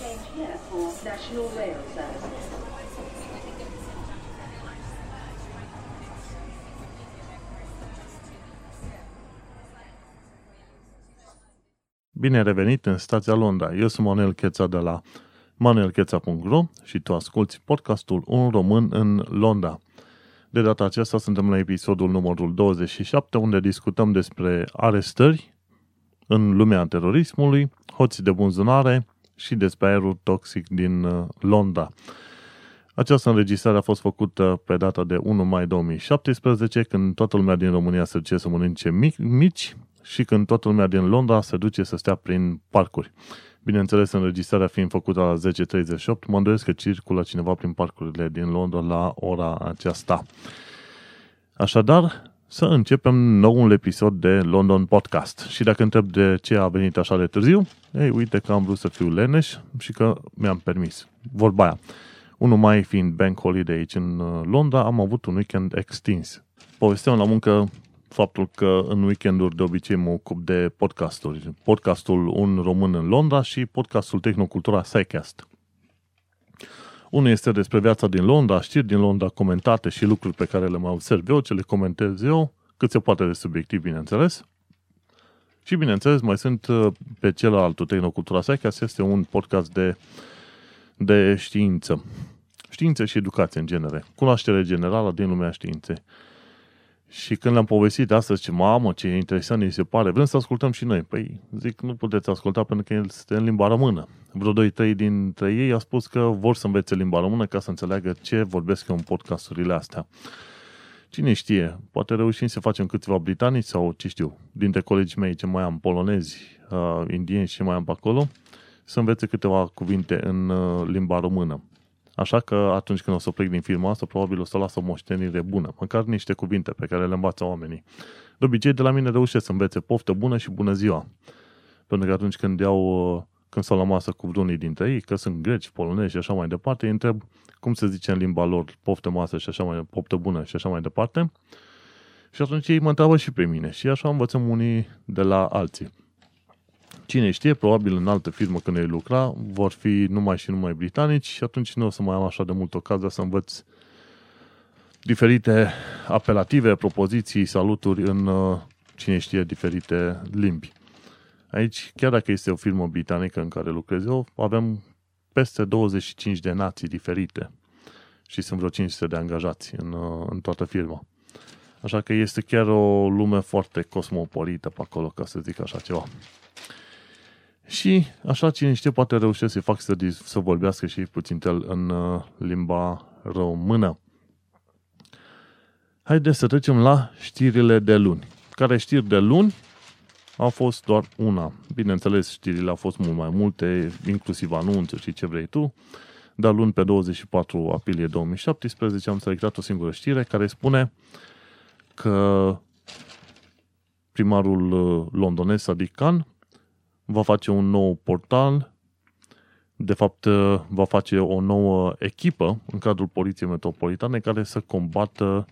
Change here for National Rail Services. Bine revenit în stația Londra. Eu sunt Manuel Cheța de la manuelcheța.ro și tu asculti podcastul Un român în Londra. De data aceasta suntem la episodul numărul 27, unde discutăm despre arestări în lumea terorismului, hoți de bunzunare și despre aerul toxic din uh, Londra. Această înregistrare a fost făcută pe data de 1 mai 2017, când toată lumea din România se duce să mănânce mici și când toată lumea din Londra se duce să stea prin parcuri. Bineînțeles, înregistrarea fiind făcută la 10.38, mă îndoiesc că circulă cineva prin parcurile din Londra la ora aceasta. Așadar, să începem noul episod de London Podcast. Și dacă întreb de ce a venit așa de târziu, ei, uite că am vrut să fiu leneș și că mi-am permis. Vorba aia. 1 mai fiind bank holiday aici în uh, Londra, am avut un weekend extins. Povesteam la muncă faptul că în weekenduri de obicei mă ocup de podcasturi. Podcastul Un Român în Londra și podcastul Tehnocultura SciCast. Unul este despre viața din Londra, știri din Londra comentate și lucruri pe care le mai observ eu, ce le comentez eu, cât se poate de subiectiv, bineînțeles. Și, bineînțeles, mai sunt uh, pe celălalt, Tehnocultura SciCast, este un podcast de, de știință. Știință și educație, în genere. Cunoaștere generală din lumea științei. Și când le-am povestit astăzi, ce mamă, ce interesant îi se pare, vrem să ascultăm și noi. Păi zic, nu puteți asculta pentru că el este în limba română. Vreo doi, trei dintre ei a spus că vor să învețe limba română ca să înțeleagă ce vorbesc eu în podcasturile astea. Cine știe, poate reușim să facem câțiva britanici sau, ce știu, dintre colegii mei ce mai am polonezi, uh, indieni și mai am pe acolo, să învețe câteva cuvinte în uh, limba română. Așa că atunci când o să plec din firma asta, probabil o să las o moștenire bună. Măcar niște cuvinte pe care le învață oamenii. De obicei, de la mine reușesc să învețe poftă bună și bună ziua. Pentru că atunci când iau, când stau la masă cu vreunii dintre ei, că sunt greci, polonezi și așa mai departe, îi întreb cum se zice în limba lor poftă masă și așa mai poftă bună și așa mai departe. Și atunci ei mă întreabă și pe mine. Și așa învățăm unii de la alții. Cine știe, probabil în altă firmă când ei lucra, vor fi numai și numai britanici și atunci nu o să mai am așa de mult ocazia să învăț diferite apelative, propoziții, saluturi în, uh, cine știe, diferite limbi. Aici, chiar dacă este o firmă britanică în care lucrez eu, avem peste 25 de nații diferite și sunt vreo 500 de angajați în, uh, în toată firma. Așa că este chiar o lume foarte cosmopolită pe acolo, ca să zic așa ceva. Și așa cine știe poate reușesc să-i fac să, să vorbească și puțin tel în uh, limba română. Haideți să trecem la știrile de luni. Care știri de luni? Au fost doar una. Bineînțeles, știrile au fost mult mai multe, inclusiv anunțuri și ce vrei tu, dar luni pe 24 aprilie 2017 am selectat o singură știre care spune că primarul uh, londonez Sadiq Khan va face un nou portal, de fapt uh, va face o nouă echipă în cadrul Poliției Metropolitane care să combată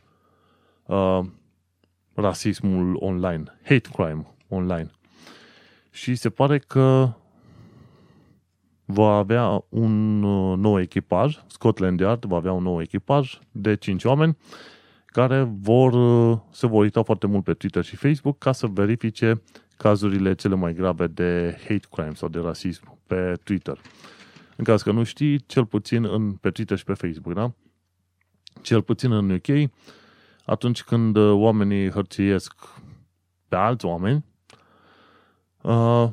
uh, rasismul online, hate crime online. Și se pare că va avea un uh, nou echipaj, Scotland Yard va avea un nou echipaj de 5 oameni care vor, uh, se vor uita foarte mult pe Twitter și Facebook ca să verifice cazurile cele mai grave de hate crime sau de rasism pe Twitter. În caz că nu știi, cel puțin în, pe Twitter și pe Facebook, da? Cel puțin în UK, atunci când uh, oamenii hărțuiesc pe alți oameni, Uh,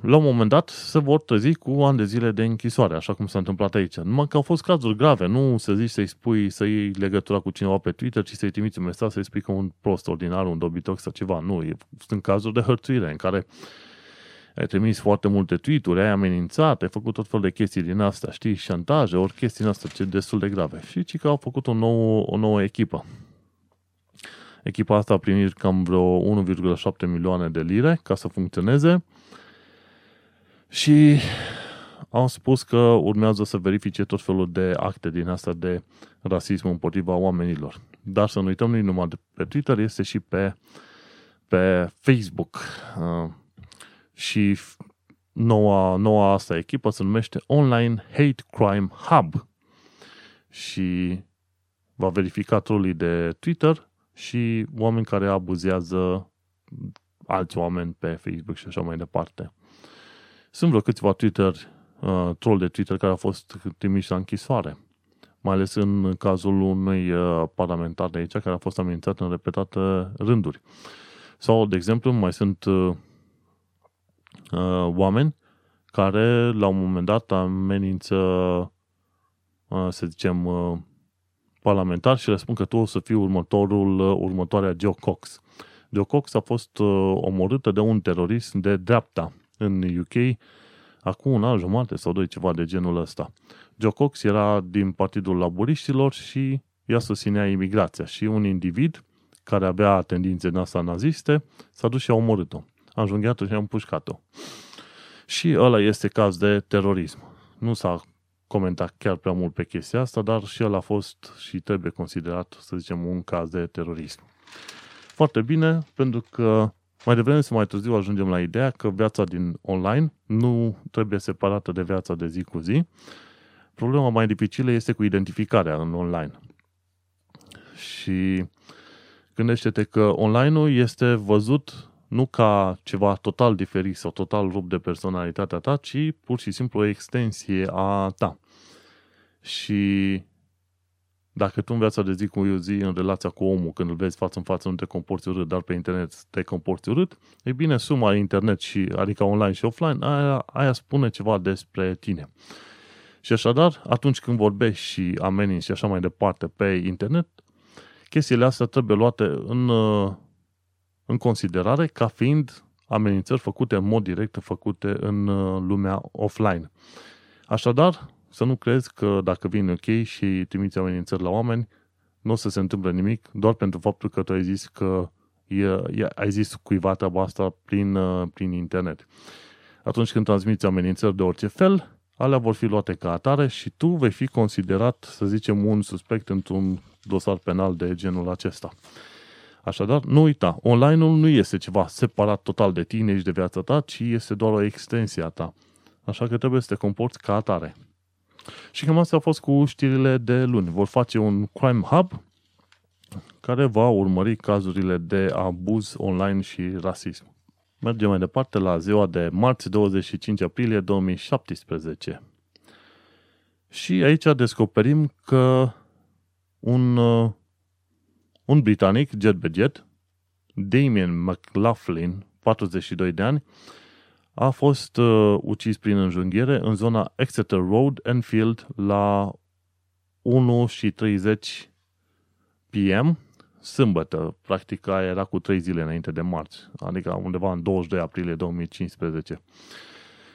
la un moment dat se vor trezi cu ani de zile de închisoare, așa cum s-a întâmplat aici. Numai că au fost cazuri grave, nu să zici să-i spui, să iei legătura cu cineva pe Twitter, ci să-i trimiți un mesaj să-i spui că un prost ordinar, un dobitoc sau ceva. Nu, sunt cazuri de hărțuire în care ai trimis foarte multe tweet-uri, ai amenințat, ai făcut tot felul de chestii din astea, știi, șantaje, ori chestii din astea ce destul de grave. Și ci că au făcut o nouă, o nouă echipă. Echipa asta a primit cam vreo 1,7 milioane de lire ca să funcționeze și au spus că urmează să verifice tot felul de acte din asta de rasism împotriva oamenilor. Dar să nu uităm, nu numai de pe Twitter, este și pe, pe Facebook. Uh, și noua, noua asta echipă se numește Online Hate Crime Hub și va verifica trolii de Twitter și oameni care abuzează alți oameni pe Facebook și așa mai departe. Sunt vreo câțiva Twitter, uh, troll de Twitter care au fost trimiși la închisoare. Mai ales în cazul unui uh, parlamentar de aici care a fost amenințat în repetate rânduri. Sau, de exemplu, mai sunt uh, uh, oameni care la un moment dat amenință, uh, să zicem, uh, parlamentar și le spun că tu o să fii următorul, uh, următoarea Joe Cox. Joe Cox a fost uh, omorâtă de un terorist de dreapta în UK acum un an jumate sau doi, ceva de genul ăsta. Joe Cox era din Partidul Laburiștilor și ea susținea imigrația și un individ care avea tendințe în asta naziste s-a dus și a omorât-o. A înjunghiat-o și a împușcat-o. Și ăla este caz de terorism. Nu s-a comentat chiar prea mult pe chestia asta, dar și el a fost și trebuie considerat, să zicem, un caz de terorism. Foarte bine, pentru că mai devreme sau mai târziu ajungem la ideea că viața din online nu trebuie separată de viața de zi cu zi. Problema mai dificilă este cu identificarea în online. Și gândește-te că online-ul este văzut nu ca ceva total diferit sau total rupt de personalitatea ta, ci pur și simplu o extensie a ta. Și dacă tu în viața de zi cu zi, în relația cu omul, când îl vezi față în față, nu te comporți urât, dar pe internet te comporți urât, e bine, suma internet și, adică online și offline, aia, aia spune ceva despre tine. Și așadar, atunci când vorbești și ameninți și așa mai departe pe internet, chestiile astea trebuie luate în, în considerare ca fiind amenințări făcute în mod direct, făcute în lumea offline. Așadar, să nu crezi că dacă vin ok și trimiți amenințări la oameni, nu o să se întâmple nimic, doar pentru faptul că tu ai zis că e, e, ai zis cuiva treaba asta prin, uh, prin internet. Atunci când transmiți amenințări de orice fel, alea vor fi luate ca atare și tu vei fi considerat, să zicem, un suspect într-un dosar penal de genul acesta. Așadar, nu uita, online-ul nu este ceva separat total de tine și de viața ta, ci este doar o extensie a ta. Așa că trebuie să te comporți ca atare. Și cam asta a fost cu știrile de luni. Vor face un crime hub care va urmări cazurile de abuz online și rasism. Mergem mai departe la ziua de marți 25 aprilie 2017. Și aici descoperim că un, uh, un britanic, jet be jet, Damien McLaughlin, 42 de ani, a fost uh, ucis prin înjunghiere în zona Exeter Road, Enfield, la 1 și 30 PM, sâmbătă, practic era cu 3 zile înainte de marți, adică undeva în 22 aprilie 2015.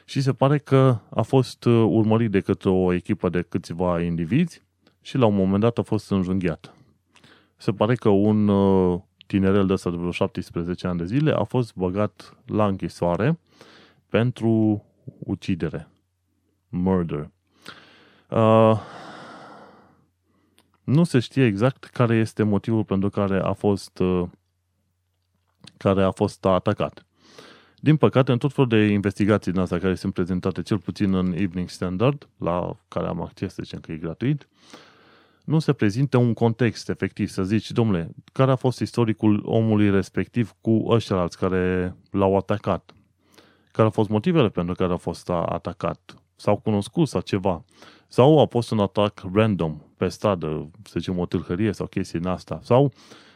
Și se pare că a fost uh, urmărit de către o echipă de câțiva indivizi și la un moment dat a fost înjunghiat. Se pare că un uh, tinerel de ăsta de vreo 17 ani de zile a fost băgat la închisoare pentru ucidere. Murder. Uh, nu se știe exact care este motivul pentru care a fost uh, care a fost atacat. Din păcate, în tot felul de investigații din astea care sunt prezentate cel puțin în Evening Standard, la care am acces, să zicem că e gratuit, nu se prezintă un context efectiv, să zici, domnule, care a fost istoricul omului respectiv cu ăștia care l-au atacat care au fost motivele pentru care a fost atacat, sau cunoscut sau ceva, sau a fost un atac random pe stradă, să zicem o tâlhărie sau chestii în asta, sau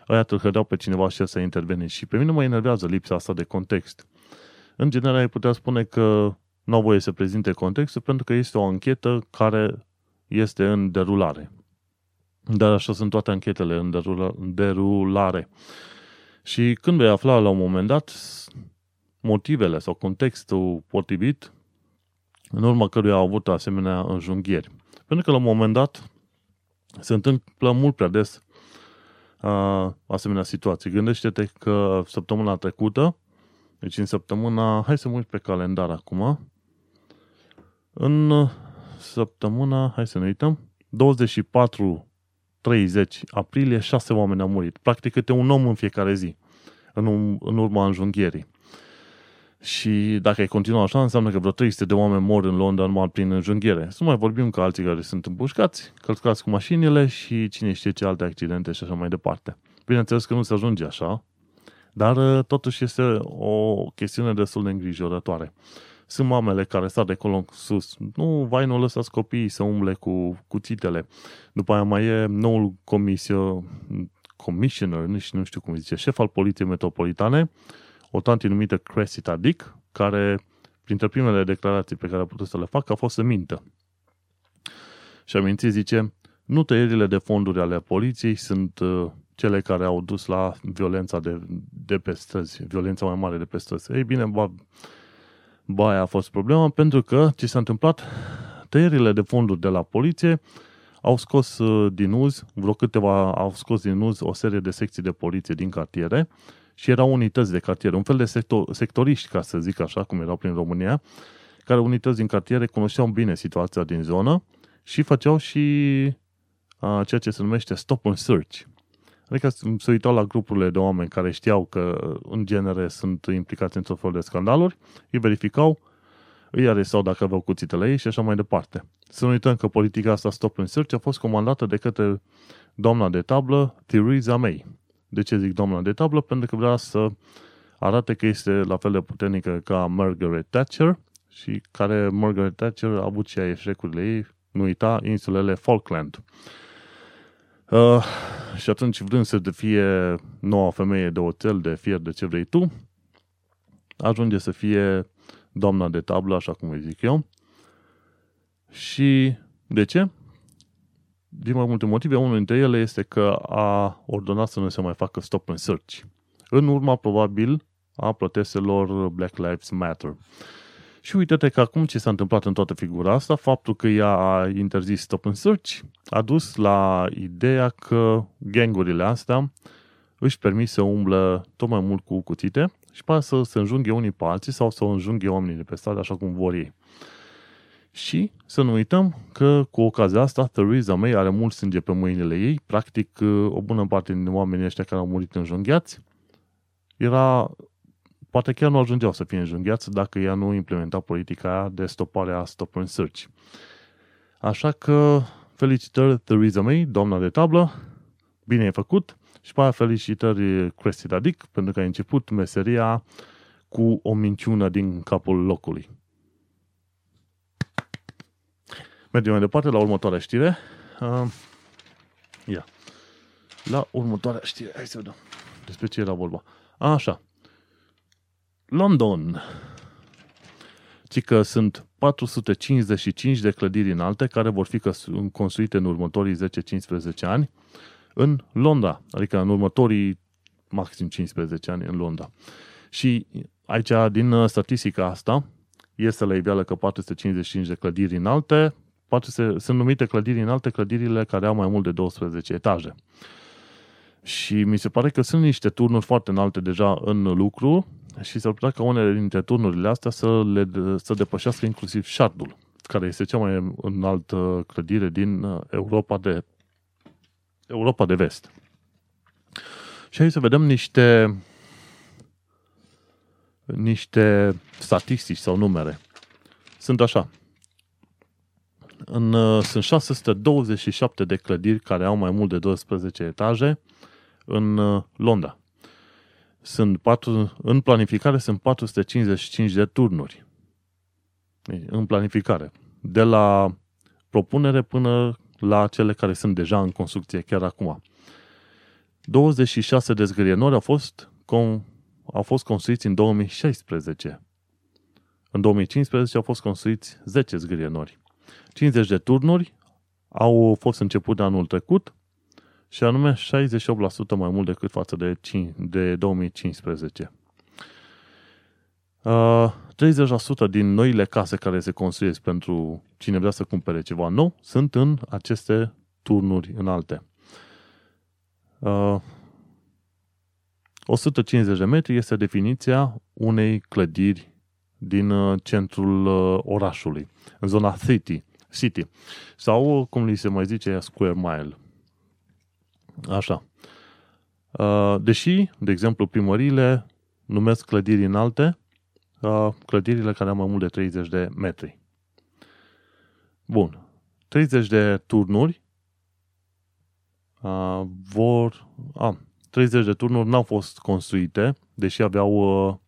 ăia tâlhăreau pe cineva și să interveni. Și pe mine mă enervează lipsa asta de context. În general, ai putea spune că nu au voie să prezinte contextul pentru că este o anchetă care este în derulare. Dar așa sunt toate anchetele în derulare. Și când vei afla la un moment dat, motivele sau contextul potrivit în urma căruia au avut asemenea înjunghieri. Pentru că la un moment dat se întâmplă mult prea des a, asemenea situații. Gândește-te că săptămâna trecută, deci în săptămâna, hai să mă uit pe calendar acum, în săptămâna, hai să ne uităm, 24 30 aprilie, șase oameni au murit. Practic câte un om în fiecare zi, în, în urma înjunghierii. Și dacă ai continua așa, înseamnă că vreo 300 de oameni mor în Londra numai prin înjunghiere. Să nu mai vorbim că alții care sunt împușcați, călcați cu mașinile și cine știe ce alte accidente și așa mai departe. Bineînțeles că nu se ajunge așa, dar uh, totuși este o chestiune destul de îngrijorătoare. Sunt mamele care sar de acolo sus. Nu, vai, nu lăsați copiii să umble cu cuțitele. După aia mai e noul comisio, commissioner, nici nu știu cum zice, șef al Poliției Metropolitane, o tanti numită Cressida Dick, care, printre primele declarații pe care a putut să le facă, a fost să mintă. Și aminti, zice, nu tăierile de fonduri ale poliției sunt uh, cele care au dus la violența de, de pe străzi, violența mai mare de pe străzi. Ei bine, ba, ba aia a fost problema, pentru că ce s-a întâmplat? Tăierile de fonduri de la poliție au scos uh, din uz, vreo câteva au scos din uz o serie de secții de poliție din cartiere și erau unități de cartiere, un fel de sector, sectoriști, ca să zic așa, cum erau prin România, care unități din cartiere cunoșteau bine situația din zonă și făceau și a, ceea ce se numește stop and search. Adică se uitau la grupurile de oameni care știau că, în genere, sunt implicați într-o fel de scandaluri, îi verificau, îi arestau dacă aveau cuțitele ei și așa mai departe. Să nu uităm că politica asta stop and search a fost comandată de către doamna de tablă Theresa May. De ce zic doamna de tablă? Pentru că vrea să arate că este la fel de puternică ca Margaret Thatcher și care Margaret Thatcher a avut și ea eșecurile ei, nu uita, insulele Falkland. Uh, și atunci, vrând să fie noua femeie de oțel, de fier, de ce vrei tu, ajunge să fie doamna de tablă, așa cum îi zic eu. Și de ce? Din mai multe motive. Unul dintre ele este că a ordonat să nu se mai facă stop and search. În urma, probabil, a protestelor Black Lives Matter. Și uite-te că acum ce s-a întâmplat în toată figura asta, faptul că ea a interzis stop and search a dus la ideea că gangurile astea își permit să umblă tot mai mult cu cuțite și poate să se înjunghe unii pe alții sau să înjunghe oamenii de pe stradă așa cum vor ei. Și să nu uităm că cu ocazia asta Theresa May are mult sânge pe mâinile ei, practic o bună parte din oamenii ăștia care au murit înjunghiați era poate chiar nu ajungeau să fie înjunghiați dacă ea nu implementa politica de stopare a stop and search. Așa că felicitări Theresa May, doamna de tablă, bine e făcut și pe aia felicitări Cressida Dick pentru că a început meseria cu o minciună din capul locului. Mergem mai departe la următoarea știre. Uh, ia. La următoarea știre. Hai să vedem despre ce era vorba. Așa. London. Ci că sunt 455 de clădiri înalte care vor fi construite în următorii 10-15 ani în Londra, adică în următorii maxim 15 ani în Londra. Și aici, din statistica asta, este la iveală că 455 de clădiri înalte, se, sunt numite clădiri înalte clădirile care au mai mult de 12 etaje. Și mi se pare că sunt niște turnuri foarte înalte deja în lucru și s-ar putea ca unele dintre turnurile astea să, le, să depășească inclusiv Shardul, care este cea mai înaltă clădire din uh, Europa de, Europa de vest. Și aici să vedem niște niște statistici sau numere. Sunt așa. În, uh, sunt 627 de clădiri care au mai mult de 12 etaje în uh, Londra sunt patru, în planificare sunt 455 de turnuri. În planificare. De la propunere până la cele care sunt deja în construcție chiar acum. 26 de zgârienori au fost, com, au fost construiți în 2016. În 2015 au fost construiți 10 zgârienori. 50 de turnuri au fost început de anul trecut și anume 68% mai mult decât față de, 5, de 2015. Uh, 30% din noile case care se construiesc pentru cine vrea să cumpere ceva nou sunt în aceste turnuri înalte. Uh, 150 de metri este definiția unei clădiri din uh, centrul uh, orașului, în zona city, city sau, cum li se mai zice, square mile. Așa. Uh, deși, de exemplu, primăriile numesc clădiri înalte uh, clădirile care au mai mult de 30 de metri. Bun. 30 de turnuri uh, vor... A, 30 de turnuri n-au fost construite, deși aveau uh, uh,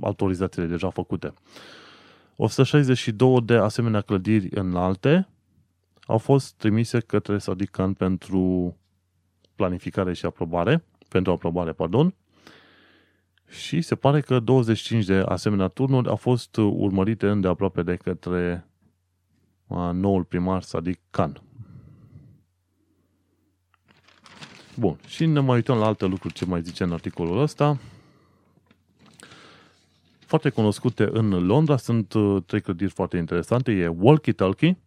autorizațiile deja făcute. 162 de asemenea clădiri înalte au fost trimise către Sadiq Khan pentru planificare și aprobare, pentru aprobare, pardon, și se pare că 25 de asemenea turnuri au fost urmărite îndeaproape de către noul primar Sadiq Khan. Bun, și ne mai uităm la alte lucruri ce mai zice în articolul ăsta. Foarte cunoscute în Londra sunt uh, trei clădiri foarte interesante. E Walkie Talkie,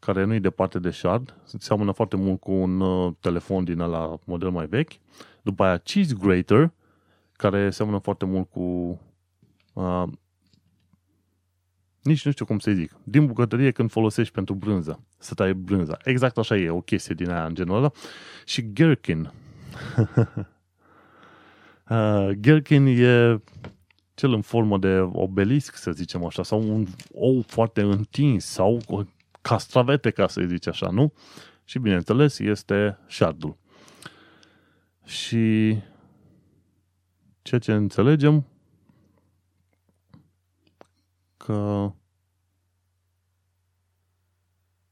care nu e departe de Shard, seamănă foarte mult cu un uh, telefon din la model mai vechi. După aia Cheese Grater, care seamănă foarte mult cu uh, nici nu știu cum să zic, din bucătărie când folosești pentru brânză, să tai brânza. Exact așa e, o chestie din aia în genul ăla. Și gherkin. uh, gherkin e cel în formă de obelisc, să zicem așa, sau un ou foarte întins, sau o castravete, ca să zici așa, nu? Și bineînțeles este șardul. Și ceea ce înțelegem că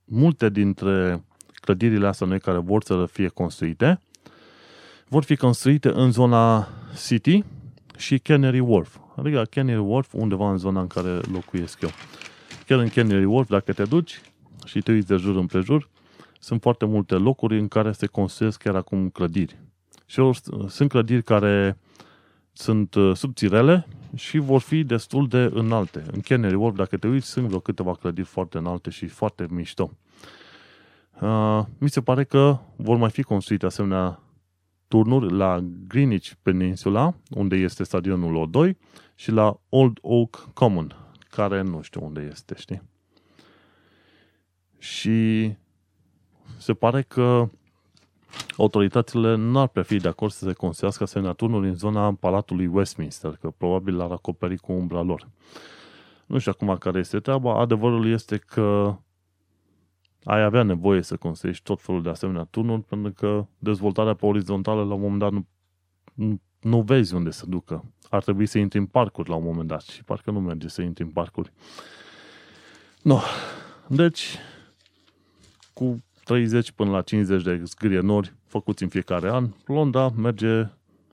multe dintre clădirile astea noi care vor să fie construite vor fi construite în zona City și Canary Wharf. Adică Canary Wharf undeva în zona în care locuiesc eu. Chiar în Canary Wharf, dacă te duci și te uiți de jur împrejur, sunt foarte multe locuri în care se construiesc chiar acum clădiri. Și sunt clădiri care sunt uh, subțirele și vor fi destul de înalte. În Canary Wharf, dacă te uiți, sunt vreo câteva clădiri foarte înalte și foarte mișto. Uh, mi se pare că vor mai fi construite asemenea turnuri la Greenwich Peninsula, unde este stadionul O2, și la Old Oak Common, care nu știu unde este, știi? Și se pare că autoritățile nu ar prea fi de acord să se construiască asemenea turnuri în zona Palatului Westminster, că probabil l-ar acoperi cu umbra lor. Nu știu acum care este treaba. Adevărul este că ai avea nevoie să construiești tot felul de asemenea turnuri, pentru că dezvoltarea pe orizontală la un moment dat nu, nu, nu vezi unde să ducă. Ar trebui să intri în parcuri la un moment dat și parcă nu merge să intri în parcuri. No. Deci, cu 30 până la 50 de zgârienori făcuți în fiecare an, Londra merge,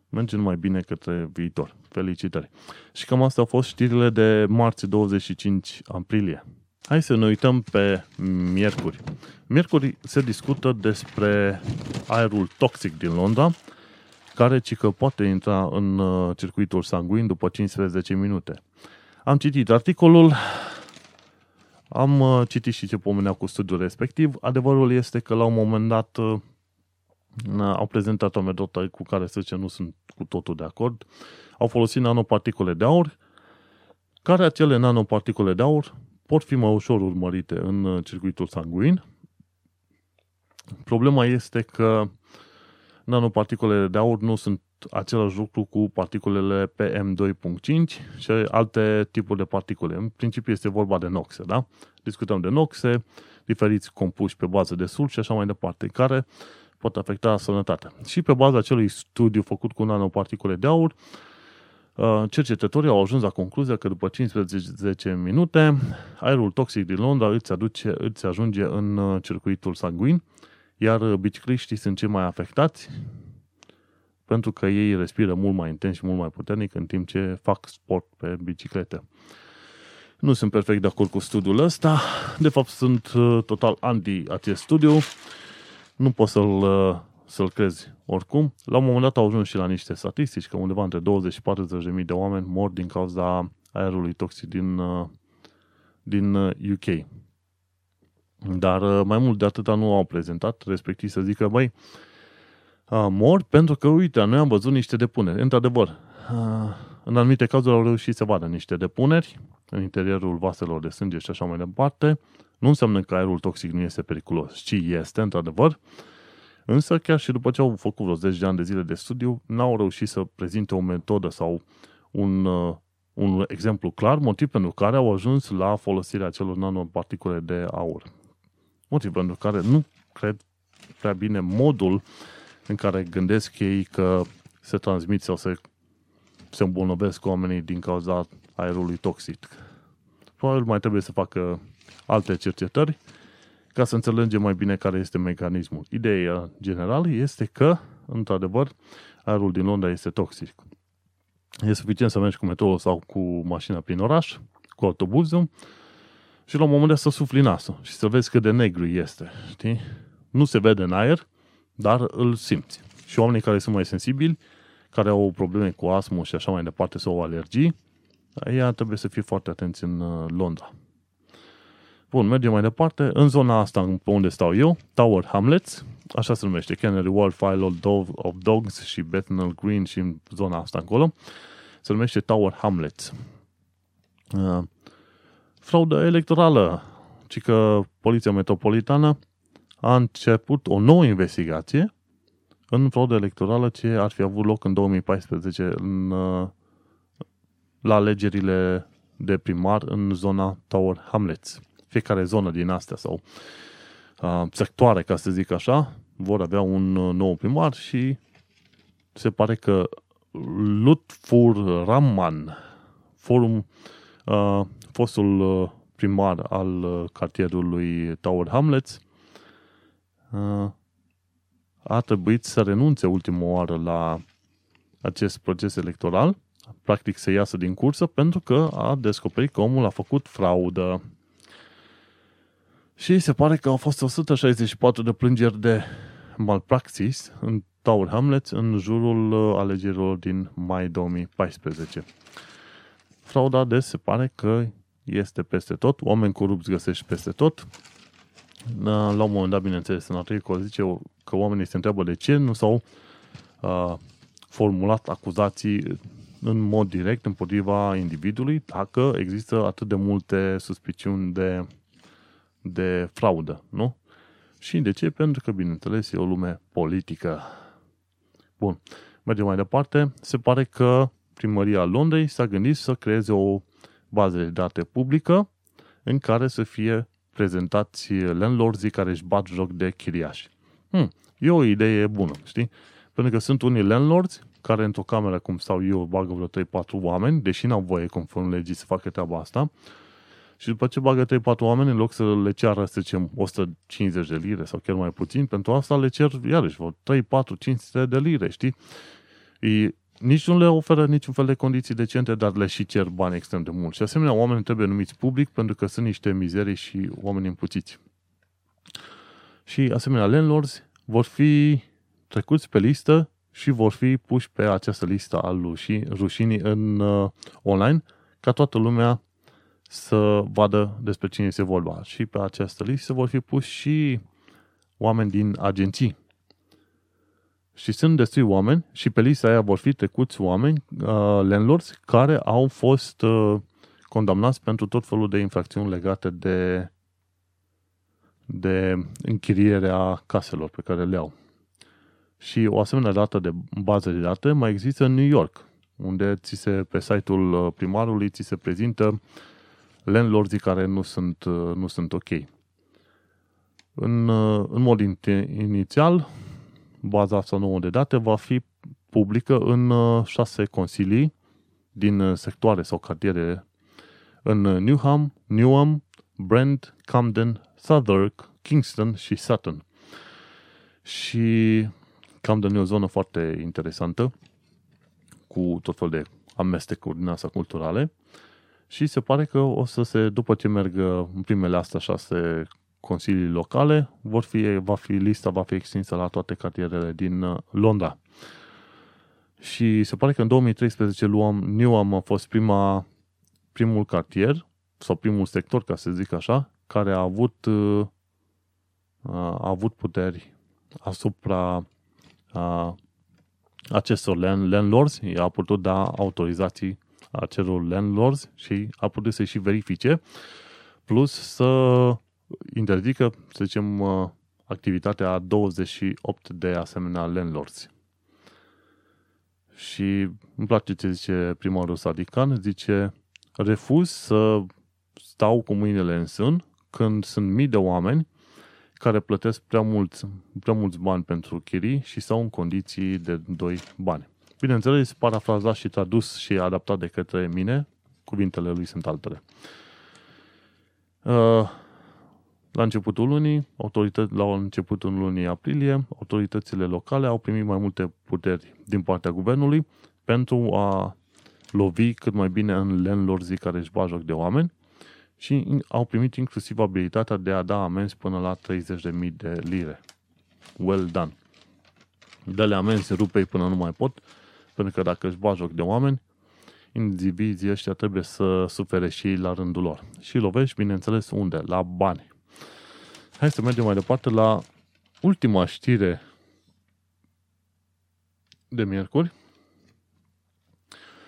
merge numai bine către viitor. Felicitări! Și cam astea au fost știrile de marți 25 aprilie. Hai să ne uităm pe miercuri. Miercuri se discută despre aerul toxic din Londra, care ci că poate intra în uh, circuitul sanguin după 15 minute. Am citit articolul, am uh, citit și ce pomenea cu studiul respectiv. Adevărul este că la un moment dat uh, au prezentat o metodă cu care să zice nu sunt cu totul de acord. Au folosit nanoparticule de aur, care acele nanoparticule de aur pot fi mai ușor urmărite în uh, circuitul sanguin. Problema este că nanoparticulele de aur nu sunt același lucru cu particulele PM2.5 și alte tipuri de particule. În principiu este vorba de noxe, da? Discutăm de noxe, diferiți compuși pe bază de sulf și așa mai departe, care pot afecta sănătatea. Și pe baza acelui studiu făcut cu nanoparticule de aur, uh, cercetătorii au ajuns la concluzia că după 15 minute, aerul toxic din Londra îți, aduce, îți ajunge în uh, circuitul sanguin, iar bicicliștii sunt cei mai afectați pentru că ei respiră mult mai intens și mult mai puternic în timp ce fac sport pe bicicletă. Nu sunt perfect de acord cu studiul ăsta, de fapt sunt uh, total anti acest studiu, nu pot să-l, uh, să-l crezi oricum. La un moment dat au ajuns și la niște statistici că undeva între 20 și 40 de oameni mor din cauza aerului toxic din, uh, din UK. Dar mai mult de atâta nu au prezentat, respectiv să zică, băi, mor pentru că, uite, noi am văzut niște depuneri. Într-adevăr, în anumite cazuri au reușit să vadă niște depuneri în interiorul vaselor de sânge și așa mai departe. Nu înseamnă că aerul toxic nu este periculos, ci este, într-adevăr. Însă, chiar și după ce au făcut vreo 10 de ani de zile de studiu, n-au reușit să prezinte o metodă sau un, un exemplu clar, motiv pentru care au ajuns la folosirea celor nanoparticule de aur. Motiv pentru care nu cred prea bine modul în care gândesc ei că se transmit sau se, se îmbolnăvesc oamenii din cauza aerului toxic. Probabil mai trebuie să facă alte cercetări ca să înțelegem mai bine care este mecanismul. Ideea generală este că, într-adevăr, aerul din Londra este toxic. E suficient să mergi cu metrou sau cu mașina prin oraș, cu autobuzul, și la un moment dat să sufli nasul și să vezi cât de negru este. Știi? Nu se vede în aer, dar îl simți. Și oamenii care sunt mai sensibili, care au probleme cu astmă și așa mai departe sau alergii, ea trebuie să fie foarte atenți în uh, Londra. Bun, mergem mai departe. În zona asta, pe unde stau eu, Tower Hamlets, așa se numește, Canary Wharf, File of Dogs și Bethnal Green și în zona asta acolo, se numește Tower Hamlets. Uh, fraudă electorală, ci că Poliția Metropolitană a început o nouă investigație în fraudă electorală ce ar fi avut loc în 2014 în, uh, la alegerile de primar în zona Tower Hamlets. Fiecare zonă din astea sau uh, sectoare, ca să zic așa, vor avea un uh, nou primar și se pare că Lutfur Ramman, forum, uh, fostul uh, primar al uh, cartierului Tower Hamlets, uh, a trebuit să renunțe ultima oară la acest proces electoral, practic să iasă din cursă, pentru că a descoperit că omul a făcut fraudă. Și se pare că au fost 164 de plângeri de malpraxis în Tower Hamlets în jurul uh, alegerilor din mai 2014. Frauda de se pare că este peste tot, oameni corupți găsești peste tot. La un moment dat, bineînțeles, în articol zice că oamenii se întreabă de ce nu s-au uh, formulat acuzații în mod direct împotriva individului dacă există atât de multe suspiciuni de, de fraudă, nu? Și de ce? Pentru că, bineînțeles, e o lume politică. Bun. Mergem mai departe. Se pare că primăria Londrei s-a gândit să creeze o bază de date publică în care să fie prezentați landlords care își bat joc de chiriași. Hmm, e o idee bună, știi? Pentru că sunt unii landlords care într-o cameră, cum stau eu, bagă vreo 3-4 oameni, deși n-au voie conform legii să facă treaba asta, și după ce bagă 3-4 oameni, în loc să le ceară, să zicem, 150 de lire sau chiar mai puțin, pentru asta le cer, iarăși, 3, 4, 500 de lire, știi? E, nici nu le oferă niciun fel de condiții decente, dar le și cer bani extrem de mult. Și asemenea, oamenii trebuie numiți public pentru că sunt niște mizerii și oameni împuțiți. Și asemenea, landlords vor fi trecuți pe listă și vor fi puși pe această listă al rușinii în uh, online, ca toată lumea să vadă despre cine se vorba. Și pe această listă vor fi puși și oameni din agenții. Și sunt destui oameni și pe lista aia vor fi trecuți oameni, uh, landlords, care au fost uh, condamnați pentru tot felul de infracțiuni legate de, de închirierea caselor pe care le au. Și o asemenea dată de bază de date mai există în New York, unde ți se, pe site-ul uh, primarului ți se prezintă landlordii care nu sunt, uh, nu sunt ok. În, uh, în mod inițial, baza asta nouă de date va fi publică în șase consilii din sectoare sau cartiere în Newham, Newham, Brent, Camden, Southwark, Kingston și Sutton. Și Camden e o zonă foarte interesantă cu tot fel de amestecuri din asta culturale și se pare că o să se, după ce merg în primele astea șase consilii locale, vor fi, va fi, lista va fi extinsă la toate cartierele din uh, Londra. Și se pare că în 2013 luam, Newham a fost prima, primul cartier sau primul sector, ca să zic așa, care a avut, uh, a avut puteri asupra a acestor landlords, a putut da autorizații acelor landlords și a putut să și verifice, plus să interzică, să zicem, activitatea a 28 de asemenea landlords. și îmi place ce zice primarul Sadican, zice refuz să stau cu mâinile în sân când sunt mii de oameni care plătesc prea mulți, prea mulți bani pentru chirii și sau în condiții de doi bani. Bineînțeles, parafrazat și tradus și adaptat de către mine, cuvintele lui sunt altele. Uh, la începutul lunii, autorități, la începutul lunii aprilie, autoritățile locale au primit mai multe puteri din partea guvernului pentru a lovi cât mai bine în landlordii care își bag joc de oameni și au primit inclusiv abilitatea de a da amenzi până la 30.000 de lire. Well done! Dă-le amenzi, rupe până nu mai pot, pentru că dacă își bag joc de oameni, indivizii ăștia trebuie să sufere și la rândul lor. Și lovești, bineînțeles, unde? La bani. Hai să mergem mai departe la ultima știre de miercuri.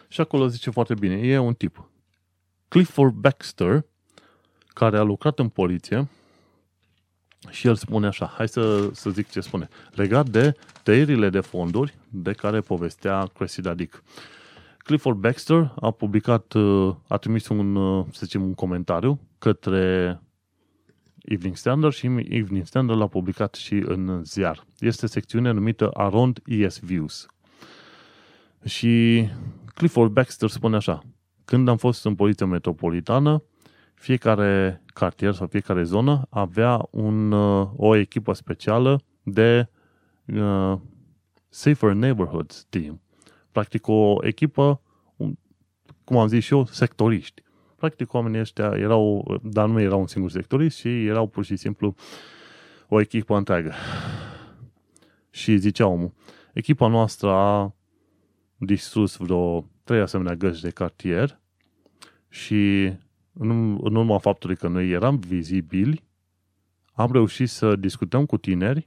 Și acolo zice foarte bine, e un tip. Clifford Baxter, care a lucrat în poliție și el spune așa, hai să, să zic ce spune, legat de tăierile de fonduri de care povestea Cressida Dick. Clifford Baxter a publicat, a trimis un, să zicem, un comentariu către Evening Standard și Evening Standard l-a publicat și în ziar. Este secțiunea numită Around ES Views. Și Clifford Baxter spune așa, când am fost în poliția metropolitană, fiecare cartier sau fiecare zonă avea un, uh, o echipă specială de uh, Safer Neighborhoods Team. Practic o echipă, cum am zis și eu, sectoriști. Practic oamenii ăștia erau, dar nu erau un singur sectorist, și erau pur și simplu o echipă întreagă. Și zicea omul, echipa noastră a distrus vreo trei asemenea găști de cartier și în, în urma faptului că noi eram vizibili, am reușit să discutăm cu tineri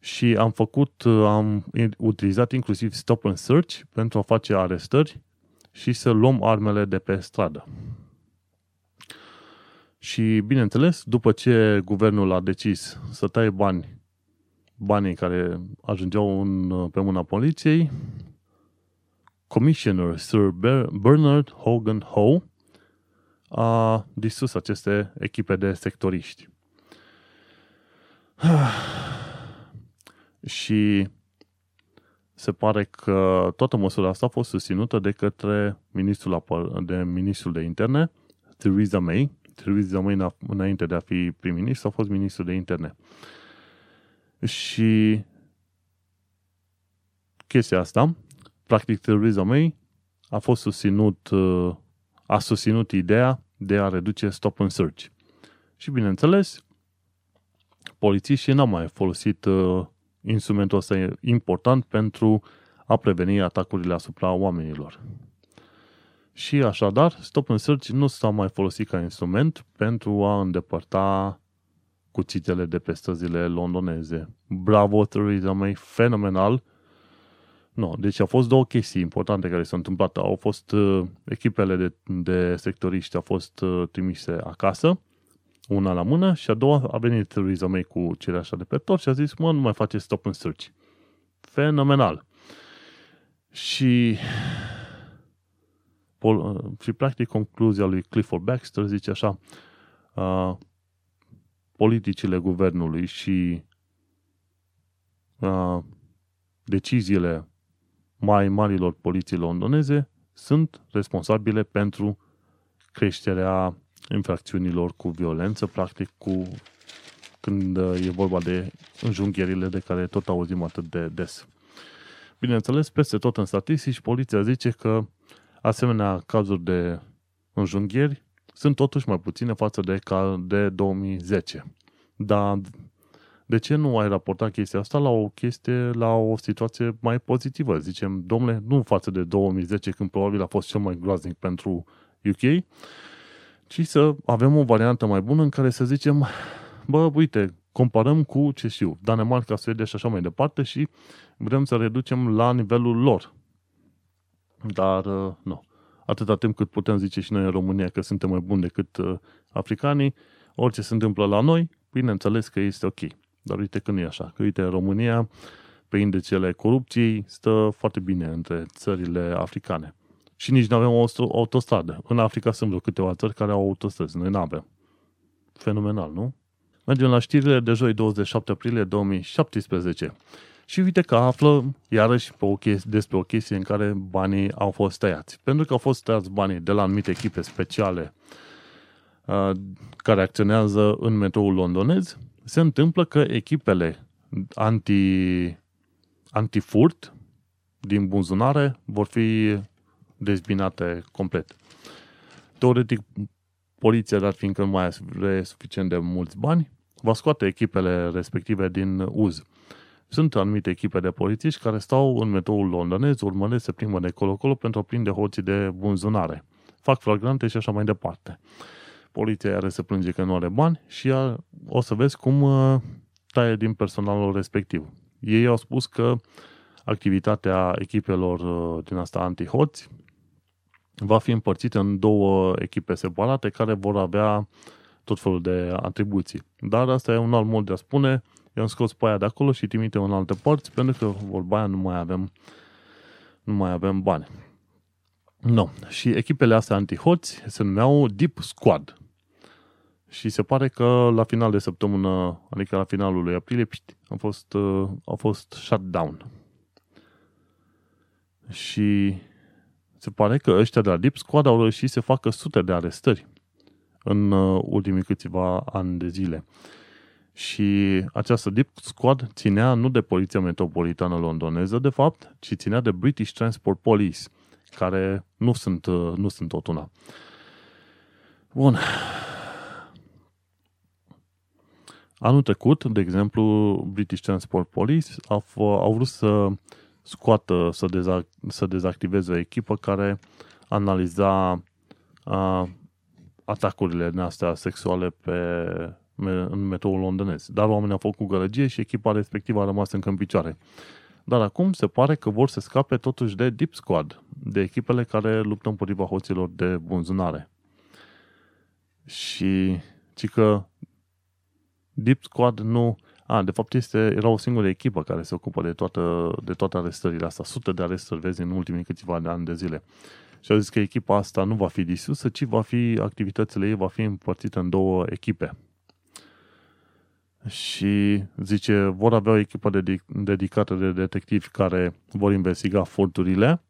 și am făcut, am utilizat inclusiv stop and search pentru a face arestări și să luăm armele de pe stradă. Și, bineînțeles, după ce guvernul a decis să taie bani, banii care ajungeau în, pe mâna poliției, Commissioner Sir Bernard Hogan Howe a distrus aceste echipe de sectoriști. Și se pare că toată măsura asta a fost susținută de către ministrul, de, ministrul de interne, Theresa May. Theresa May, înainte de a fi prim-ministru, a fost ministrul de interne. Și chestia asta, practic Theresa May a fost susținut, a susținut ideea de a reduce stop and search. Și bineînțeles, polițiștii n-au mai folosit uh, instrumentul ăsta important pentru a preveni atacurile asupra oamenilor. Și așadar, Stop and Search nu s-a mai folosit ca instrument pentru a îndepărta cuțitele de pe străzile londoneze. Bravo, Theresa May, fenomenal! No, deci au fost două chestii importante care s-au întâmplat. Au fost uh, echipele de, de sectoriști au fost uh, trimise acasă una la mână și a doua a venit Theresa May cu cireașa de pe tot și a zis, mă, nu mai face stop and search. Fenomenal. Și pol, și practic concluzia lui Clifford Baxter zice așa, uh, politicile guvernului și uh, deciziile mai marilor poliții londoneze sunt responsabile pentru creșterea infracțiunilor cu violență, practic cu când uh, e vorba de înjunghierile de care tot auzim atât de des. Bineînțeles, peste tot în statistici, poliția zice că asemenea cazuri de înjunghieri sunt totuși mai puține față de, ca de 2010. Dar de ce nu ai raportat chestia asta la o chestie, la o situație mai pozitivă? Zicem, domnule, nu față de 2010, când probabil a fost cel mai groaznic pentru UK, ci să avem o variantă mai bună în care să zicem, bă, uite, comparăm cu, ce știu, Danemarca, Suedia și așa mai departe și vrem să reducem la nivelul lor. Dar, uh, nu. Atâta timp cât putem zice și noi în România că suntem mai buni decât uh, africanii, orice se întâmplă la noi, bineînțeles că este ok. Dar uite că nu e așa. Că uite, în România pe indicele corupției stă foarte bine între țările africane. Și nici nu avem o autostradă. În Africa sunt vreo câteva țări care au autostrăzi. Noi nu avem. Fenomenal, nu? Mergem la știrile de joi 27 aprilie 2017. Și uite că află iarăși pe o chestie, despre o chestie în care banii au fost tăiați. Pentru că au fost tăiați banii de la anumite echipe speciale uh, care acționează în metroul londonez, se întâmplă că echipele anti, anti-furt din buzunare vor fi dezbinate complet. Teoretic, poliția, dar fiindcă nu mai are suficient de mulți bani, va scoate echipele respective din uz. Sunt anumite echipe de polițiști care stau în metroul londonez, urmăresc, se plimbă de colo-colo pentru a prinde hoții de bunzunare. Fac flagrante și așa mai departe. Poliția are să plânge că nu are bani și ea, o să vezi cum uh, taie din personalul respectiv. Ei au spus că activitatea echipelor uh, din asta antihoți va fi împărțită în două echipe separate care vor avea tot felul de atribuții. Dar asta e un alt mod de a spune, i-am scos pe aia de acolo și trimite în alte părți, pentru că vorba aia nu mai avem, nu mai avem bani. No. Și echipele astea antihoți se numeau Deep Squad. Și se pare că la final de săptămână, adică la finalul lui aprilie, pșt, a fost, uh, a fost shut down. Și se pare că ăștia de la Deep Squad au reușit să facă sute de arestări în uh, ultimii câțiva ani de zile. Și această Deep Squad ținea nu de Poliția Metropolitană Londoneză, de fapt, ci ținea de British Transport Police, care nu sunt, uh, nu sunt tot una. Bun. Anul trecut, de exemplu, British Transport Police au, au vrut să scoată, să, deza, să dezactiveze o echipă care analiza a, atacurile astea sexuale pe, în metroul londonez. Dar oamenii au făcut gălăgie și echipa respectivă a rămas încă în picioare. Dar acum se pare că vor să scape totuși de Deep Squad, de echipele care luptă împotriva hoților de bunzunare. Și ci că Deep Squad nu... A, de fapt este, era o singură echipă care se ocupă de, toată, de toate arestările astea. Sute de arestări vezi în ultimii câțiva de ani de zile. Și au zis că echipa asta nu va fi disusă, ci va fi, activitățile ei va fi împărțită în două echipe. Și zice, vor avea o echipă dedic- dedicată de detectivi care vor investiga furturile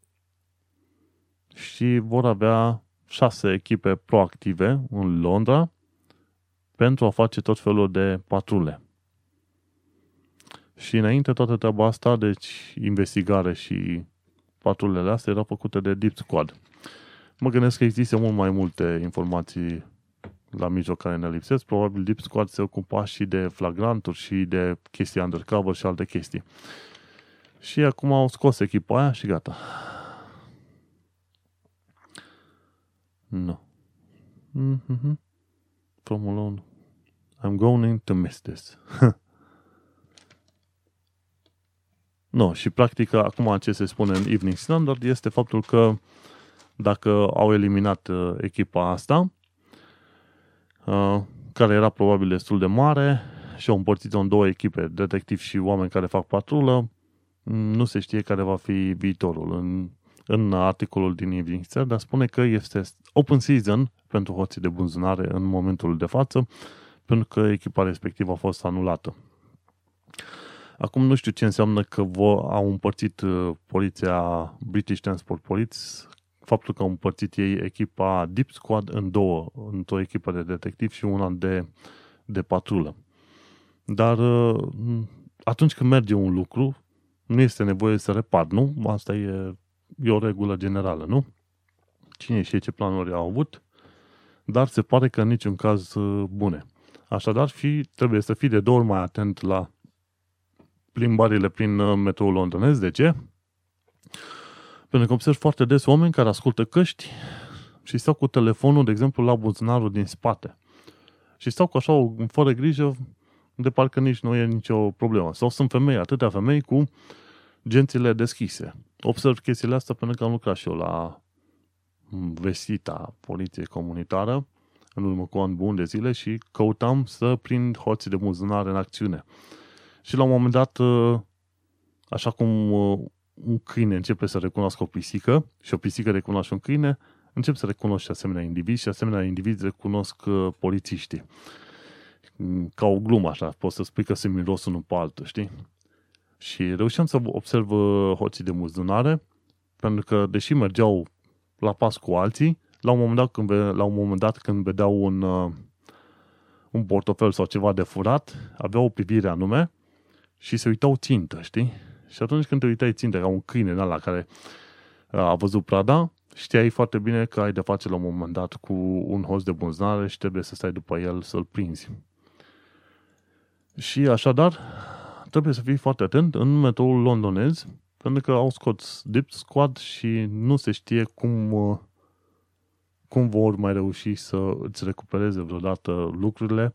și vor avea șase echipe proactive în Londra pentru a face tot felul de patrule. Și înainte toată treaba asta, deci investigare și patrulele astea erau făcute de Deep Squad. Mă gândesc că există mult mai multe informații la mijloc care ne lipsesc. Probabil Deep Squad se ocupa și de flagranturi și de chestii undercover și alte chestii. Și acum au scos echipa aia și gata. Nu. No. Mm-hmm. From alone. I'm going to miss this. no, și practic acum ce se spune în Evening Standard este faptul că dacă au eliminat uh, echipa asta, uh, care era probabil destul de mare și au împărțit-o în două echipe, detectivi și oameni care fac patrulă, nu se știe care va fi viitorul. În, în articolul din Evening Standard spune că este open season pentru hoții de bunzunare în momentul de față, pentru că echipa respectivă a fost anulată. Acum nu știu ce înseamnă că au împărțit uh, poliția British Transport Police, faptul că au împărțit ei echipa Deep Squad în două, într-o echipă de detectiv și una de, de patrulă. Dar uh, atunci când merge un lucru, nu este nevoie să repar, nu? Asta e, e o regulă generală, nu? Cine știe ce planuri au avut, dar se pare că în niciun caz uh, bune. Așadar, fi, trebuie să fii de două ori mai atent la plimbările prin uh, metroul londonez. De ce? Pentru că observ foarte des oameni care ascultă căști și stau cu telefonul, de exemplu, la buzunarul din spate. Și stau cu așa, fără grijă, de parcă nici nu e nicio problemă. Sau sunt femei, atâtea femei cu gențile deschise. Observ chestiile astea pentru că am lucrat și eu la vestita poliție comunitară în urmă cu an bun de zile și căutam să prind hoții de muzunare în acțiune. Și la un moment dat uh, așa cum uh, un câine începe să recunoască o pisică și o pisică recunoaște un câine, încep să recunoști asemenea indivizi și asemenea indivizi recunosc uh, polițiștii. Mm, ca o glumă așa, poți să spui că se miros unul pe altul, știi? Și reușeam să observ uh, hoții de muzunare, pentru că, deși mergeau la pas cu alții, la un moment dat când, la un moment dat, când vedeau un, uh, un portofel sau ceva de furat, aveau o privire anume și se uitau țintă, știi? Și atunci când te uitai țintă ca un câine la care a văzut prada, știai foarte bine că ai de face la un moment dat cu un host de bunzare și trebuie să stai după el să-l prinzi. Și așadar, trebuie să fii foarte atent în metoul londonez, pentru că au scos Deep Squad și nu se știe cum, cum vor mai reuși să îți recupereze vreodată lucrurile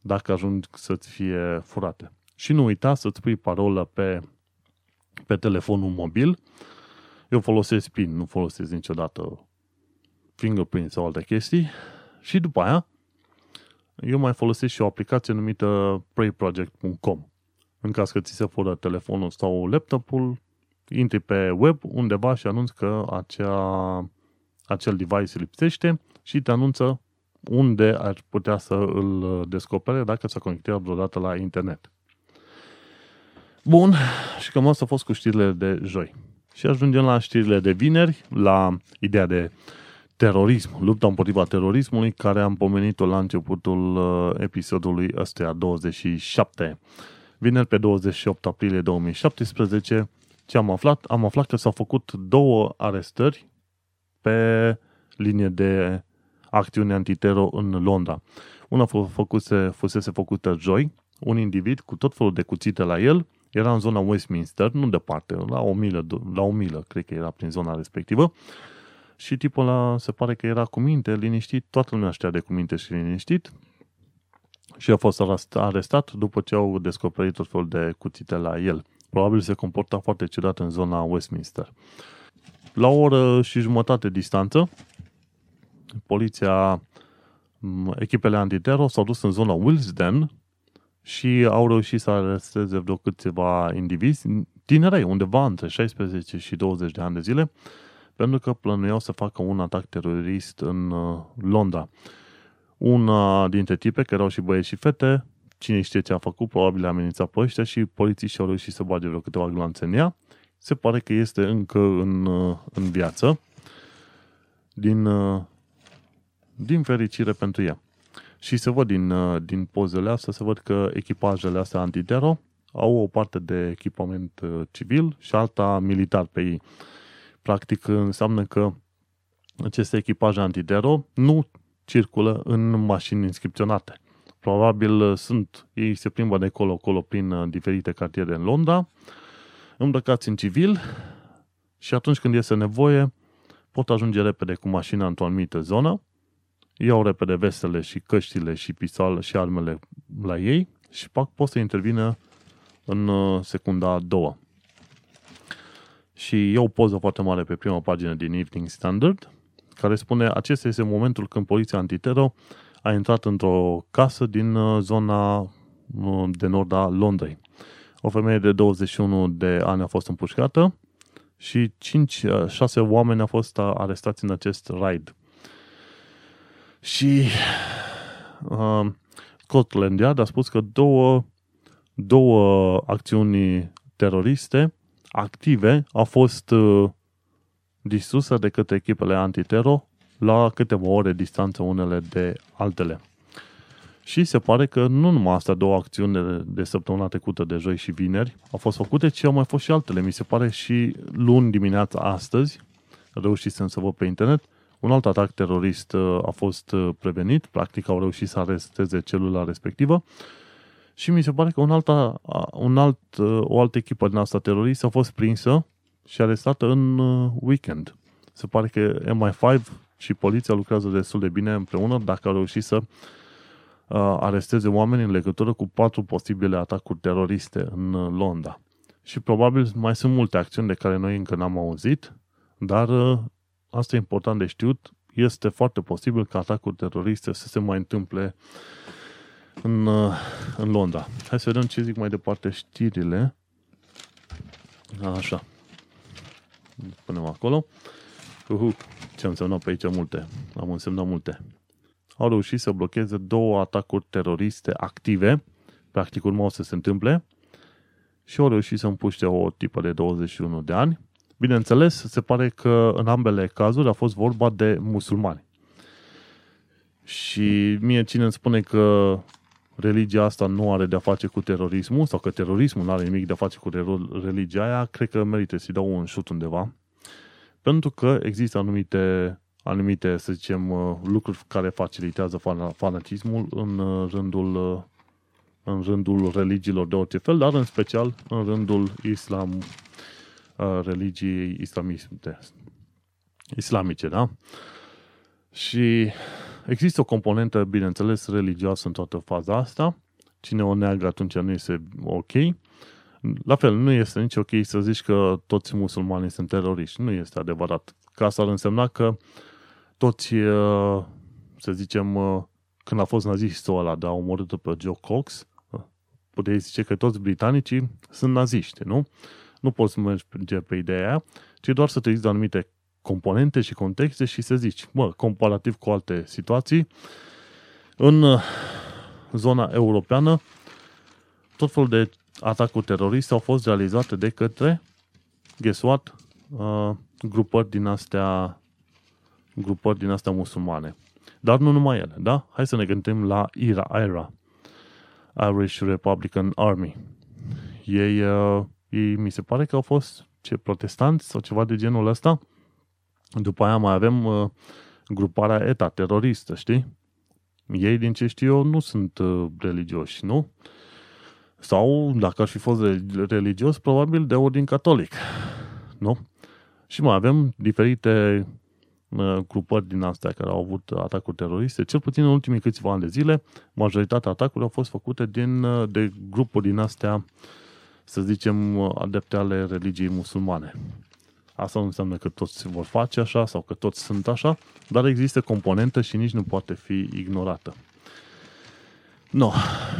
dacă ajung să-ți fie furate. Și nu uita să-ți pui parolă pe, pe telefonul mobil. Eu folosesc PIN, nu folosesc niciodată fingerprint sau alte chestii. Și după aia, eu mai folosesc și o aplicație numită prayproject.com. În caz că ți se fură telefonul sau laptopul, intri pe web undeva și anunți că acea, acel device lipsește și te anunță unde ar putea să îl descopere dacă s-a conectat vreodată la internet. Bun, și cam asta a fost cu știrile de joi. Și ajungem la știrile de vineri, la ideea de terorism, lupta împotriva terorismului, care am pomenit-o la începutul uh, episodului ăsta 27. Vineri pe 28 aprilie 2017, ce am aflat? Am aflat că s-au făcut două arestări pe linie de acțiune antitero în Londra. Una făcuse, fusese făcută joi, un individ cu tot felul de cuțite la el, era în zona Westminster, nu departe, la o milă, la o milă, cred că era prin zona respectivă, și tipul ăla se pare că era cu minte, liniștit, toată lumea știa de cu minte și liniștit, și a fost arestat după ce au descoperit tot felul de cuțite la el. Probabil se comporta foarte ciudat în zona Westminster. La o oră și jumătate distanță, poliția, echipele antitero s-au dus în zona Willesden și au reușit să aresteze vreo câțiva indivizi, tinerei, undeva între 16 și 20 de ani de zile, pentru că plănuiau să facă un atac terorist în uh, Londra. Una dintre tipe, care erau și băieți și fete, cine știe ce a făcut, probabil a amenințat pe ăștia și polițiștii au reușit să bage vreo câteva glanțe în ea. Se pare că este încă în, uh, în viață, din, uh, din fericire pentru ea. Și se văd din, uh, din pozele astea, se văd că echipajele astea antitero au o parte de echipament civil și alta militar pe ei. Practic înseamnă că aceste echipaje antitero nu circulă în mașini inscripționate. Probabil uh, sunt, ei se plimbă de colo-colo prin uh, diferite cartiere în Londra, îmbrăcați în civil și atunci când este nevoie, pot ajunge repede cu mașina într-o anumită zonă, iau repede vestele și căștile și pistoale și armele la ei și pot să intervină în uh, secunda a doua. Și iau o poză foarte mare pe prima pagină din Evening Standard, care spune acesta este momentul când poliția antitero a intrat într-o casă din uh, zona uh, de nord a Londrei. O femeie de 21 de ani a fost împușcată și 5-6 uh, oameni au fost arestați în acest raid. Și uh, Scotland Yard a spus că două, două acțiuni teroriste active au fost uh, distruse de către echipele antitero la câteva ore distanță unele de altele. Și se pare că nu numai astea două acțiuni de, de săptămâna trecută, de joi și vineri, au fost făcute, ci au mai fost și altele. Mi se pare și luni dimineața astăzi, reușisem să văd pe internet, un alt atac terorist uh, a fost uh, prevenit, practic au reușit să aresteze celula respectivă și mi se pare că un alt, un alt, uh, o altă echipă din asta teroristă a fost prinsă și arestată în weekend. Se pare că MI5 și poliția lucrează destul de bine împreună dacă au reușit să uh, aresteze oameni în legătură cu patru posibile atacuri teroriste în uh, Londra. Și probabil mai sunt multe acțiuni de care noi încă n-am auzit, dar uh, asta e important de știut, este foarte posibil ca atacuri teroriste să se mai întâmple în, în Londra. Hai să vedem ce zic mai departe știrile. Așa. Punem acolo. Uhu, ce am însemnat pe aici multe. Am însemnat multe. Au reușit să blocheze două atacuri teroriste active. Practic urmau să se întâmple. Și au reușit să împuște o tipă de 21 de ani. Bineînțeles, se pare că în ambele cazuri a fost vorba de musulmani. Și mie cine îmi spune că religia asta nu are de-a face cu terorismul sau că terorismul nu are nimic de-a face cu religia aia, cred că merită să-i dau un șut undeva. Pentru că există anumite, anumite să zicem, uh, lucruri care facilitează fanatismul în uh, rândul, uh, în rândul religiilor de orice fel, dar în special în rândul islam, religiei islamiste, islamice, da? Și Există o componentă, bineînțeles, religioasă în toată faza asta. Cine o neagă atunci nu este ok. La fel, nu este nici ok să zici că toți musulmanii sunt teroriști. Nu este adevărat. Ca asta ar însemna că toți, uh, să zicem, uh, când a fost nazistul ăla de a omorât pe Joe Cox, uh, puteai zice că toți britanicii sunt naziști, nu? Nu poți merge pe ideea aia, ci doar să te uiți de anumite componente și contexte și să zici, mă, comparativ cu alte situații, în uh, zona europeană, tot felul de atacuri teroriste au fost realizate de către, guess what, uh, grupări din astea grupări din astea musulmane. Dar nu numai ele, da? Hai să ne gândim la IRA, IRA, Irish Republican Army. Ei, uh, ei mi se pare că au fost ce protestanți sau ceva de genul ăsta, după aia mai avem uh, gruparea ETA, teroristă, știi? Ei, din ce știu eu, nu sunt uh, religioși, nu? Sau, dacă ar fi fost religios, probabil de ordin catolic, nu? Și mai avem diferite uh, grupări din astea care au avut atacuri teroriste. Cel puțin în ultimii câțiva ani de zile, majoritatea atacurilor au fost făcute din, uh, de grupuri din astea, să zicem, adepte ale religiei musulmane. Asta nu înseamnă că toți vor face așa sau că toți sunt așa, dar există componentă și nici nu poate fi ignorată. No.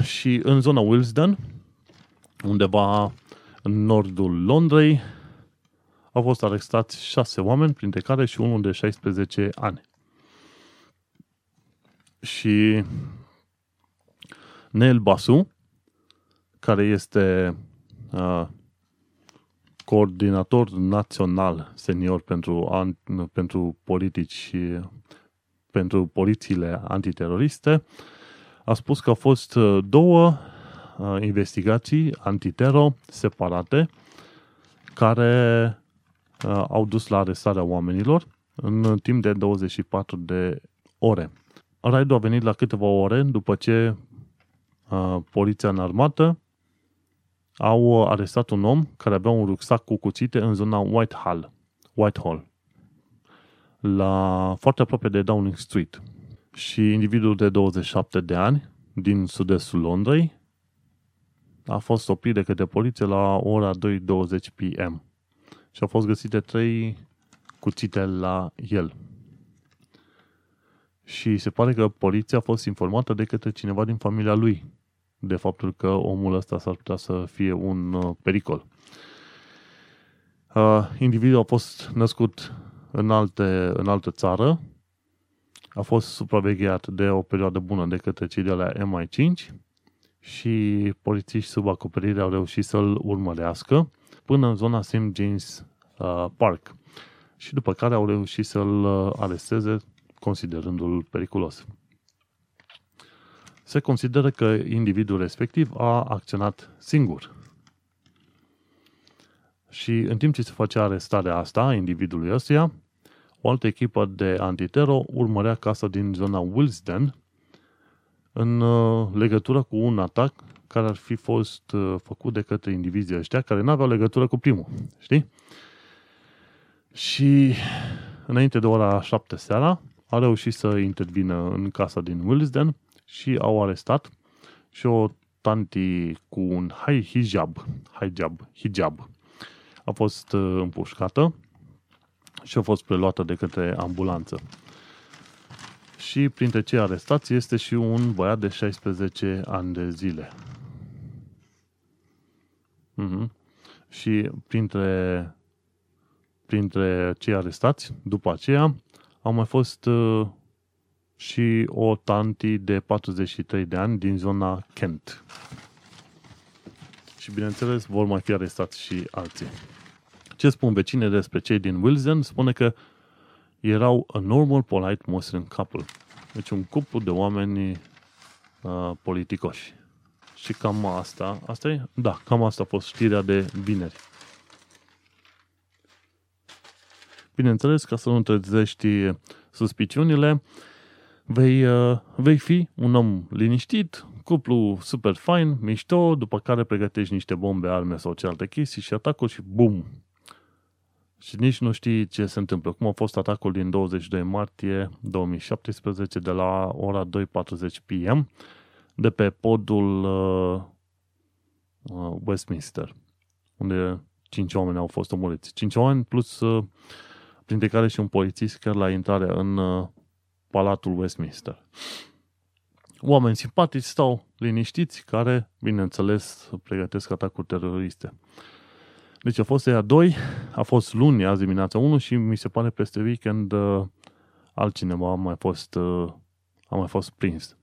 Și în zona Willesden, undeva în nordul Londrei, au fost arestați șase oameni, printre care și unul de 16 ani. Și Neil Basu, care este uh, coordinator național senior pentru, an, pentru politici și pentru polițiile antiteroriste, a spus că au fost uh, două uh, investigații antitero separate care uh, au dus la arestarea oamenilor în timp de 24 de ore. Raidul a venit la câteva ore după ce poliția în armată au arestat un om care avea un rucsac cu cuțite în zona Whitehall, Whitehall la foarte aproape de Downing Street. Și individul de 27 de ani din sud-estul Londrei a fost oprit de către poliție la ora 2.20 PM și au fost găsite trei cuțite la el. Și se pare că poliția a fost informată de către cineva din familia lui de faptul că omul ăsta s-ar putea să fie un uh, pericol. Uh, individul a fost născut în, alte, în altă țară, a fost supravegheat de o perioadă bună de către cei de la MI5 și polițiști sub acoperire au reușit să-l urmărească până în zona St. James uh, Park și după care au reușit să-l uh, aresteze considerându-l periculos se consideră că individul respectiv a acționat singur. Și în timp ce se făcea arestarea asta a individului ăstuia, o altă echipă de antitero urmărea casa din zona Wilsden în uh, legătură cu un atac care ar fi fost uh, făcut de către indivizii ăștia care nu aveau legătură cu primul. Știi? Și înainte de ora 7 seara a reușit să intervină în casa din Wilsden și au arestat și o tanti cu un hijab, hijab, hijab a fost uh, împușcată și a fost preluată de către ambulanță. Și printre cei arestați este și un băiat de 16 ani de zile. Mm-hmm. și printre, printre cei arestați, după aceea, au mai fost uh, și o tanti de 43 de ani din zona Kent. Și bineînțeles vor mai fi arestați și alții. Ce spun vecine despre cei din Wilson? Spune că erau a normal, polite Muslim couple. Deci un cuplu de oameni uh, politicoși. Și cam asta, asta e? Da, cam asta a fost știrea de vineri. Bineînțeles, ca să nu trezești suspiciunile, vei, uh, vei fi un om liniștit, cuplu super fain, mișto, după care pregătești niște bombe, arme sau ce alte chestii și atacul și bum, și nici nu știi ce se întâmplă. Cum a fost atacul din 22 martie 2017 de la ora 2.40 PM de pe podul uh, uh, Westminster, unde cinci oameni au fost omorâți. Cinci oameni plus uh, printre care și un polițist chiar la intrare în uh, Palatul Westminster. Oameni simpatici stau liniștiți care, bineînțeles, pregătesc atacuri teroriste. Deci a fost ea 2, a fost luni, azi dimineața 1 și mi se pare peste weekend uh, altcineva a mai fost, uh, a mai fost prins.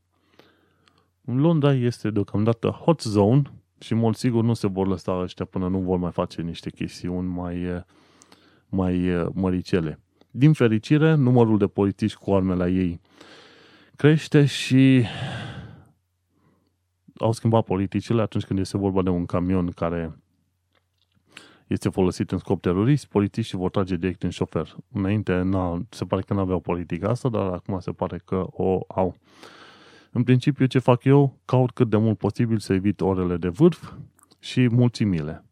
Londra este deocamdată hot zone și mult sigur nu se vor lăsa ăștia până nu vor mai face niște chestiuni mai, uh, mai uh, măricele. Din fericire, numărul de polițiști cu arme la ei crește și au schimbat politicile atunci când este vorba de un camion care este folosit în scop terorist, polițiștii vor trage direct în șofer. Înainte na, se pare că nu aveau politica asta, dar acum se pare că o au. În principiu, ce fac eu? Caut cât de mult posibil să evit orele de vârf și mulțimile.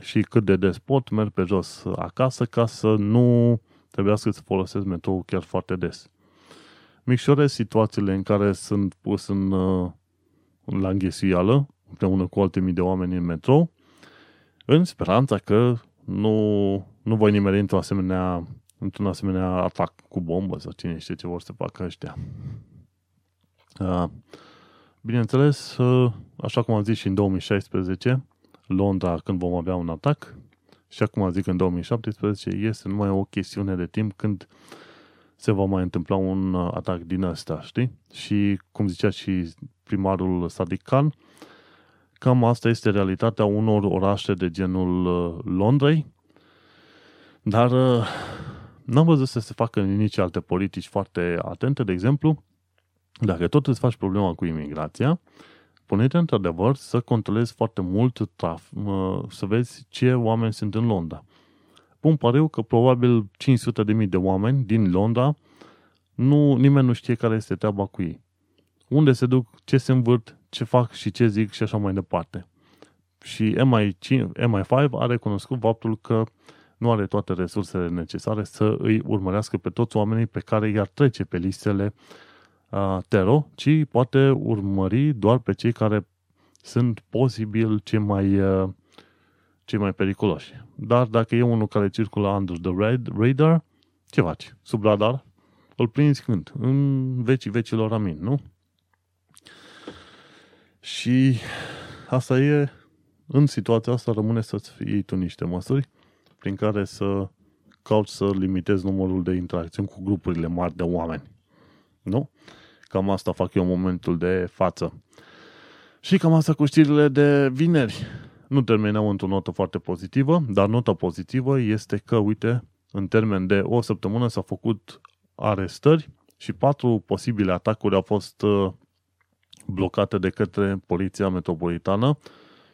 Și cât de des pot, merg pe jos acasă ca să nu trebuiască să folosesc metrou chiar foarte des. Micșorez situațiile în care sunt pus în, la înghesuială, împreună cu alte mii de oameni în metrou, în speranța că nu, nu voi nimeri într-un asemenea, într-un asemenea atac cu bombă sau cine știe ce vor să facă ăștia. Bineînțeles, așa cum am zis și în 2016, Londra când vom avea un atac, și acum zic în 2017, este numai o chestiune de timp când se va mai întâmpla un atac din ăsta, știi? Și cum zicea și primarul Sadiq Khan, Cam asta este realitatea unor orașe de genul uh, Londrei, dar uh, n-am văzut să se facă nici alte politici foarte atente. De exemplu, dacă tot îți faci problema cu imigrația, pune-te într-adevăr să controlezi foarte mult traf, uh, să vezi ce oameni sunt în Londra. Pun pariu că probabil 500.000 de oameni din Londra, nu, nimeni nu știe care este treaba cu ei. Unde se duc, ce se învârt, ce fac și ce zic și așa mai departe. Și MI5, MI5 a recunoscut faptul că nu are toate resursele necesare să îi urmărească pe toți oamenii pe care i-ar trece pe listele uh, Tero, ci poate urmări doar pe cei care sunt posibil cei mai, uh, cei mai periculoși. Dar dacă e unul care circulă under the radar, ce faci? Sub radar? Îl prinzi când? În vecii vecilor amin, nu? Și asta e, în situația asta rămâne să-ți iei tu niște măsuri prin care să cauți să limitezi numărul de interacțiuni cu grupurile mari de oameni. Nu? Cam asta fac eu în momentul de față. Și cam asta cu știrile de vineri. Nu terminăm într-o notă foarte pozitivă, dar nota pozitivă este că, uite, în termen de o săptămână s-au făcut arestări și patru posibile atacuri au fost uh, blocate de către Poliția Metropolitană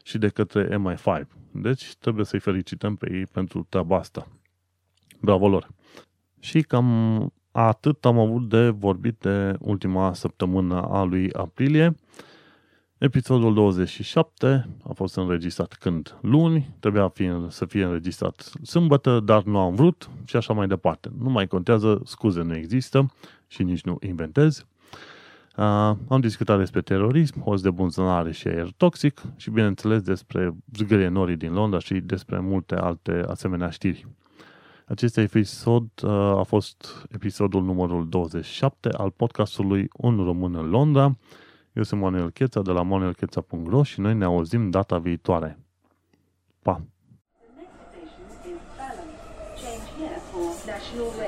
și de către MI5. Deci trebuie să-i felicităm pe ei pentru treaba asta. Bravo lor! Și cam atât am avut de vorbit de ultima săptămână a lui aprilie. Episodul 27 a fost înregistrat când? Luni, trebuia fi, să fie înregistrat sâmbătă, dar nu am vrut și așa mai departe. Nu mai contează, scuze nu există și nici nu inventez. Uh, am discutat despre terorism, host de bunzănare și aer toxic și, bineînțeles, despre zgârie norii din Londra și despre multe alte asemenea știri. Acest episod uh, a fost episodul numărul 27 al podcastului Un Român în Londra. Eu sunt Manuel Cheța de la manuelcheța.ro și noi ne auzim data viitoare. Pa! National